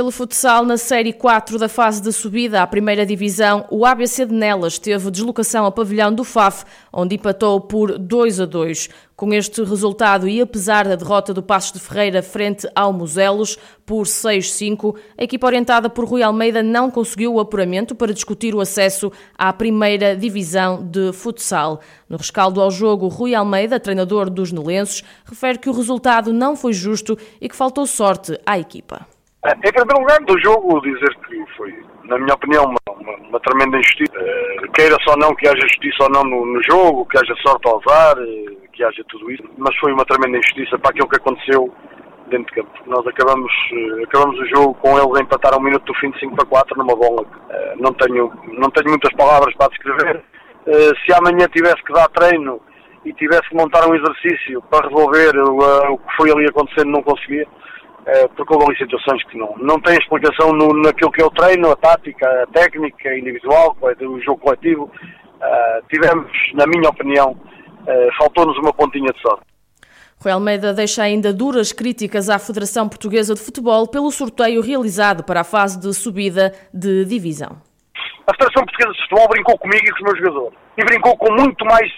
Pelo futsal, na Série 4 da fase de subida à primeira divisão, o ABC de Nelas teve deslocação ao pavilhão do FAF, onde empatou por 2 a 2. Com este resultado e apesar da derrota do Passos de Ferreira frente ao Muselos por 6-5, a equipa orientada por Rui Almeida não conseguiu o apuramento para discutir o acesso à primeira divisão de futsal. No rescaldo ao jogo, Rui Almeida, treinador dos nelenses, refere que o resultado não foi justo e que faltou sorte à equipa. Em primeiro lugar, do jogo, dizer que foi, na minha opinião, uma, uma, uma tremenda injustiça. Uh, Queira-se ou não que haja justiça ou não no, no, jogo, que haja sorte ao usar, uh, que haja tudo isso, mas foi uma tremenda injustiça para aquilo que aconteceu dentro de campo. Nós acabamos, uh, acabamos o jogo com eles a empatar um minuto do fim de 5 para 4 numa bola. não, tenho, não tenho muitas palavras para descrever. se amanhã tivesse que dar treino e tivesse que montar um exercício para resolver o que foi ali acontecendo, não conseguia eh, porque houve ali situações que não, não têm explicação no, naquilo que é o treino, a tática, a técnica individual, o jogo coletivo. Uh, tivemos, na minha opinião, uh, faltou-nos uma pontinha de sorte. Rui Almeida deixa ainda duras críticas à Federação Portuguesa de Futebol pelo sorteio realizado para a fase de subida de divisão. A Federação Portuguesa de Futebol brincou comigo e com os meus jogadores. E brincou com muito mais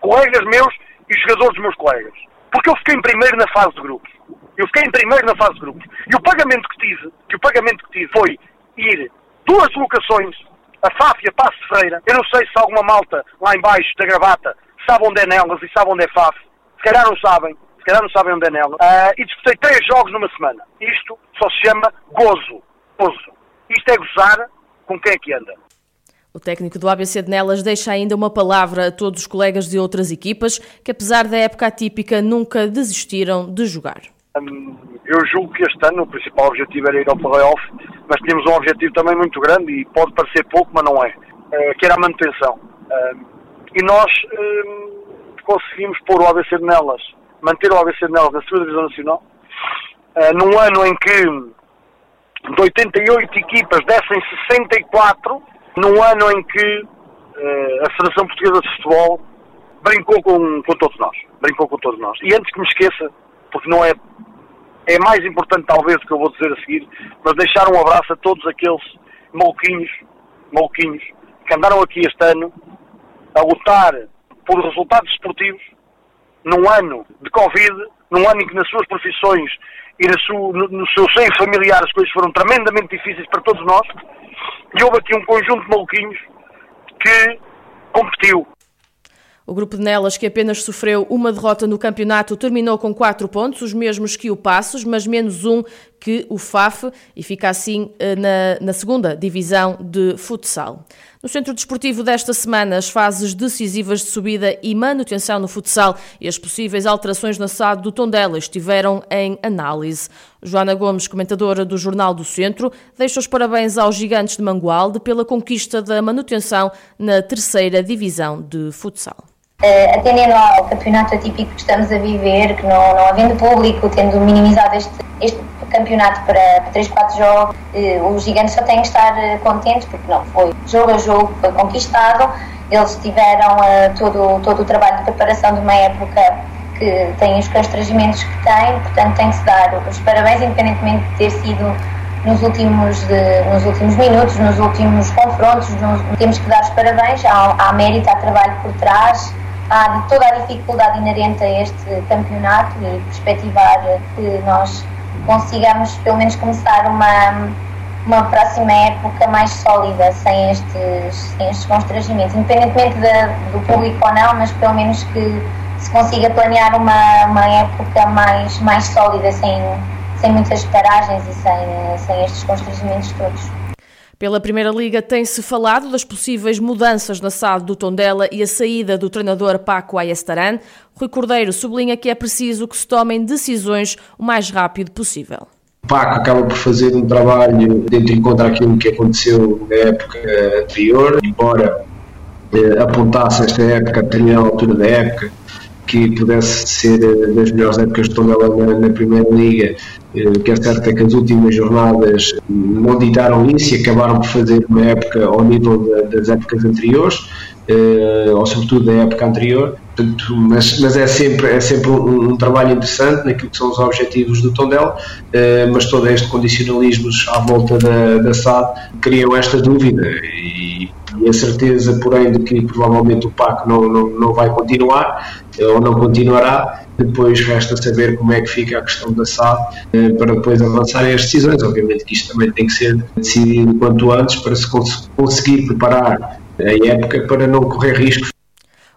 colegas meus e jogadores dos meus colegas. Porque eu fiquei em primeiro na fase de grupos. Eu fiquei em primeiro na fase de grupos. E o pagamento que tive, que o pagamento que tive foi ir duas locações, a FAF e a Passo Ferreira. Eu não sei se alguma malta lá embaixo da gravata sabe onde é Nelas e sabe onde é FAF. Se calhar não sabem. Se calhar não sabem onde é Nelas. Uh, e disputei três jogos numa semana. Isto só se chama gozo. Gozo. Isto é gozar com quem é que anda. O técnico do ABC de Nelas deixa ainda uma palavra a todos os colegas de outras equipas que, apesar da época atípica, nunca desistiram de jogar. Eu julgo que este ano o principal objetivo era ir ao playoff, mas tínhamos um objetivo também muito grande e pode parecer pouco, mas não é, eh, que era a manutenção. E nós conseguimos pôr o ABC de Nelas, manter o ABC de Nelas na segunda divisão nacional, eh, num ano em que de 88 equipas dessem 64, num ano em que eh, a Federação Portuguesa de Futebol brincou com, com todos nós. Brincou com todos nós. E antes que me esqueça, porque não é é mais importante talvez o que eu vou dizer a seguir, mas deixar um abraço a todos aqueles maluquinhos, maluquinhos que andaram aqui este ano a lutar por resultados esportivos num ano de Covid, num ano em que nas suas profissões e no seu seio familiar as coisas foram tremendamente difíceis para todos nós, e houve aqui um conjunto de maluquinhos que competiu, o grupo de Nelas, que apenas sofreu uma derrota no campeonato, terminou com quatro pontos, os mesmos que o Passos, mas menos um que o FAF, e fica assim eh, na, na segunda divisão de futsal. No Centro Desportivo desta semana, as fases decisivas de subida e manutenção no futsal e as possíveis alterações na SAD do Tondela estiveram em análise. Joana Gomes, comentadora do Jornal do Centro, deixa os parabéns aos gigantes de Mangualde pela conquista da manutenção na terceira divisão de futsal. Uh, atendendo ao campeonato atípico que estamos a viver, que não, não havendo público, tendo minimizado este, este campeonato para, para 3, 4 jogos, uh, os gigantes só têm que estar uh, contentes, porque não foi jogo a jogo, foi conquistado, eles tiveram todo, todo o trabalho de preparação de uma época que tem os constrangimentos que tem, portanto tem que se dar os parabéns, independentemente de ter sido nos últimos, de, nos últimos minutos, nos últimos confrontos, nos, temos que dar os parabéns, há, há mérito, há trabalho por trás, há toda a dificuldade inerente a este campeonato e perspectivar que nós consigamos pelo menos começar uma, uma próxima época mais sólida, sem estes, sem estes constrangimentos, independentemente de, do público ou não, mas pelo menos que se consiga planear uma, uma época mais, mais sólida, sem, sem muitas paragens e sem, sem estes constrangimentos todos. Pela Primeira Liga tem-se falado das possíveis mudanças na SAD do Tondela e a saída do treinador Paco Ayestaran. Rui Cordeiro sublinha que é preciso que se tomem decisões o mais rápido possível. Paco acaba por fazer um trabalho dentro de contra aquilo que aconteceu na época anterior, embora eh, apontasse esta época, a determinada altura da época, que pudesse ser das melhores épocas de Tondela na, na Primeira Liga, o que é certo é que as últimas jornadas não ditaram isso e acabaram por fazer uma época ao nível das épocas anteriores, ou sobretudo da época anterior, mas, mas é sempre, é sempre um, um, trabalho interessante naquilo que são os objetivos do Tondela, mas todo este condicionalismo à volta da, da SAD criam esta dúvida e, e, a certeza, porém, de que provavelmente o PAC não, não, não vai continuar uh, ou não continuará. Depois resta saber como é que fica a questão da SAD uh, para depois avançarem as decisões. Obviamente que isto também tem que ser decidido quanto antes para se cons conseguir preparar a época para não correr riscos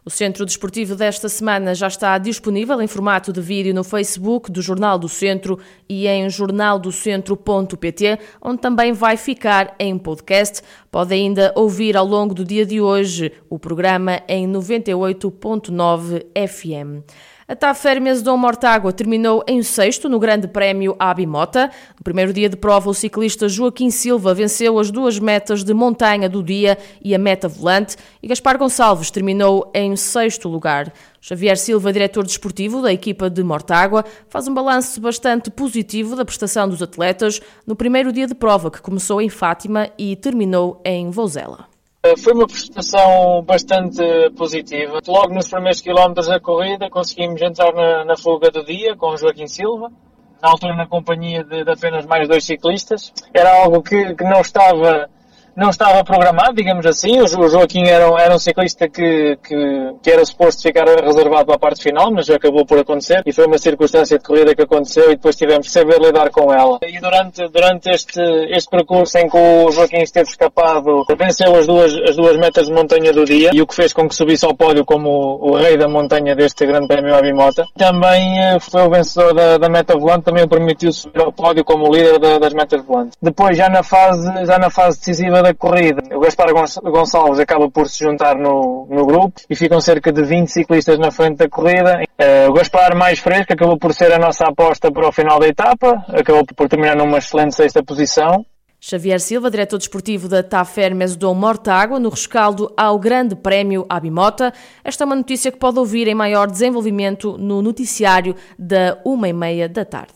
o Centro Desportivo desta semana já está disponível em formato de vídeo no Facebook do Jornal do Centro e em jornaldocentro.pt, onde também vai ficar em podcast. Pode ainda ouvir ao longo do dia de hoje o programa em 98.9 FM. A TAF Férmias Dom Mortágua terminou em sexto no Grande Prémio Abimota. No primeiro dia de prova, o ciclista Joaquim Silva venceu as duas metas de montanha do dia e a meta volante e Gaspar Gonçalves terminou em sexto lugar. Xavier Silva, diretor desportivo da equipa de Mortágua, faz um balanço bastante positivo da prestação dos atletas no primeiro dia de prova, que começou em Fátima e terminou em Vozela. Eh, foi uma prestação bastante positiva. Logo nos primeiros quilómetros da corrida conseguimos entrar na, na fuga do dia com Joaquim Silva, na altura na companhia de, de apenas mais dois ciclistas. Era algo que, que não estava não estava programado, digamos assim. O Joaquim era, era um ciclista que, que, que, era suposto ficar reservado para a parte final, mas acabou por acontecer e foi uma circunstância de corrida que aconteceu e depois tivemos que saber lidar com ela. E durante, durante este, este percurso em que o Joaquim esteve escapado, venceu as duas, as duas metas de montanha do dia e o que fez com que subisse ao pódio como o, o rei da montanha deste grande prémio Abimota. Também eh, foi o vencedor da, da meta volante, também permitiu subir ao pódio como líder da, das metas volantes. Depois, já na fase, já na fase decisiva da da corrida, o Gaspar Gonçalves acaba por se juntar no, no grupo e ficam cerca de 20 ciclistas na frente da corrida. Uh, o Gaspar mais fresco acabou por ser a nossa aposta para o final da etapa, acabou por terminar numa excelente sexta posição. Xavier Silva, diretor desportivo da TAFER Mesodom Mortágua, no rescaldo ao Grande Prémio Abimota. Esta é uma notícia que pode ouvir em maior desenvolvimento no noticiário da uma e meia da tarde.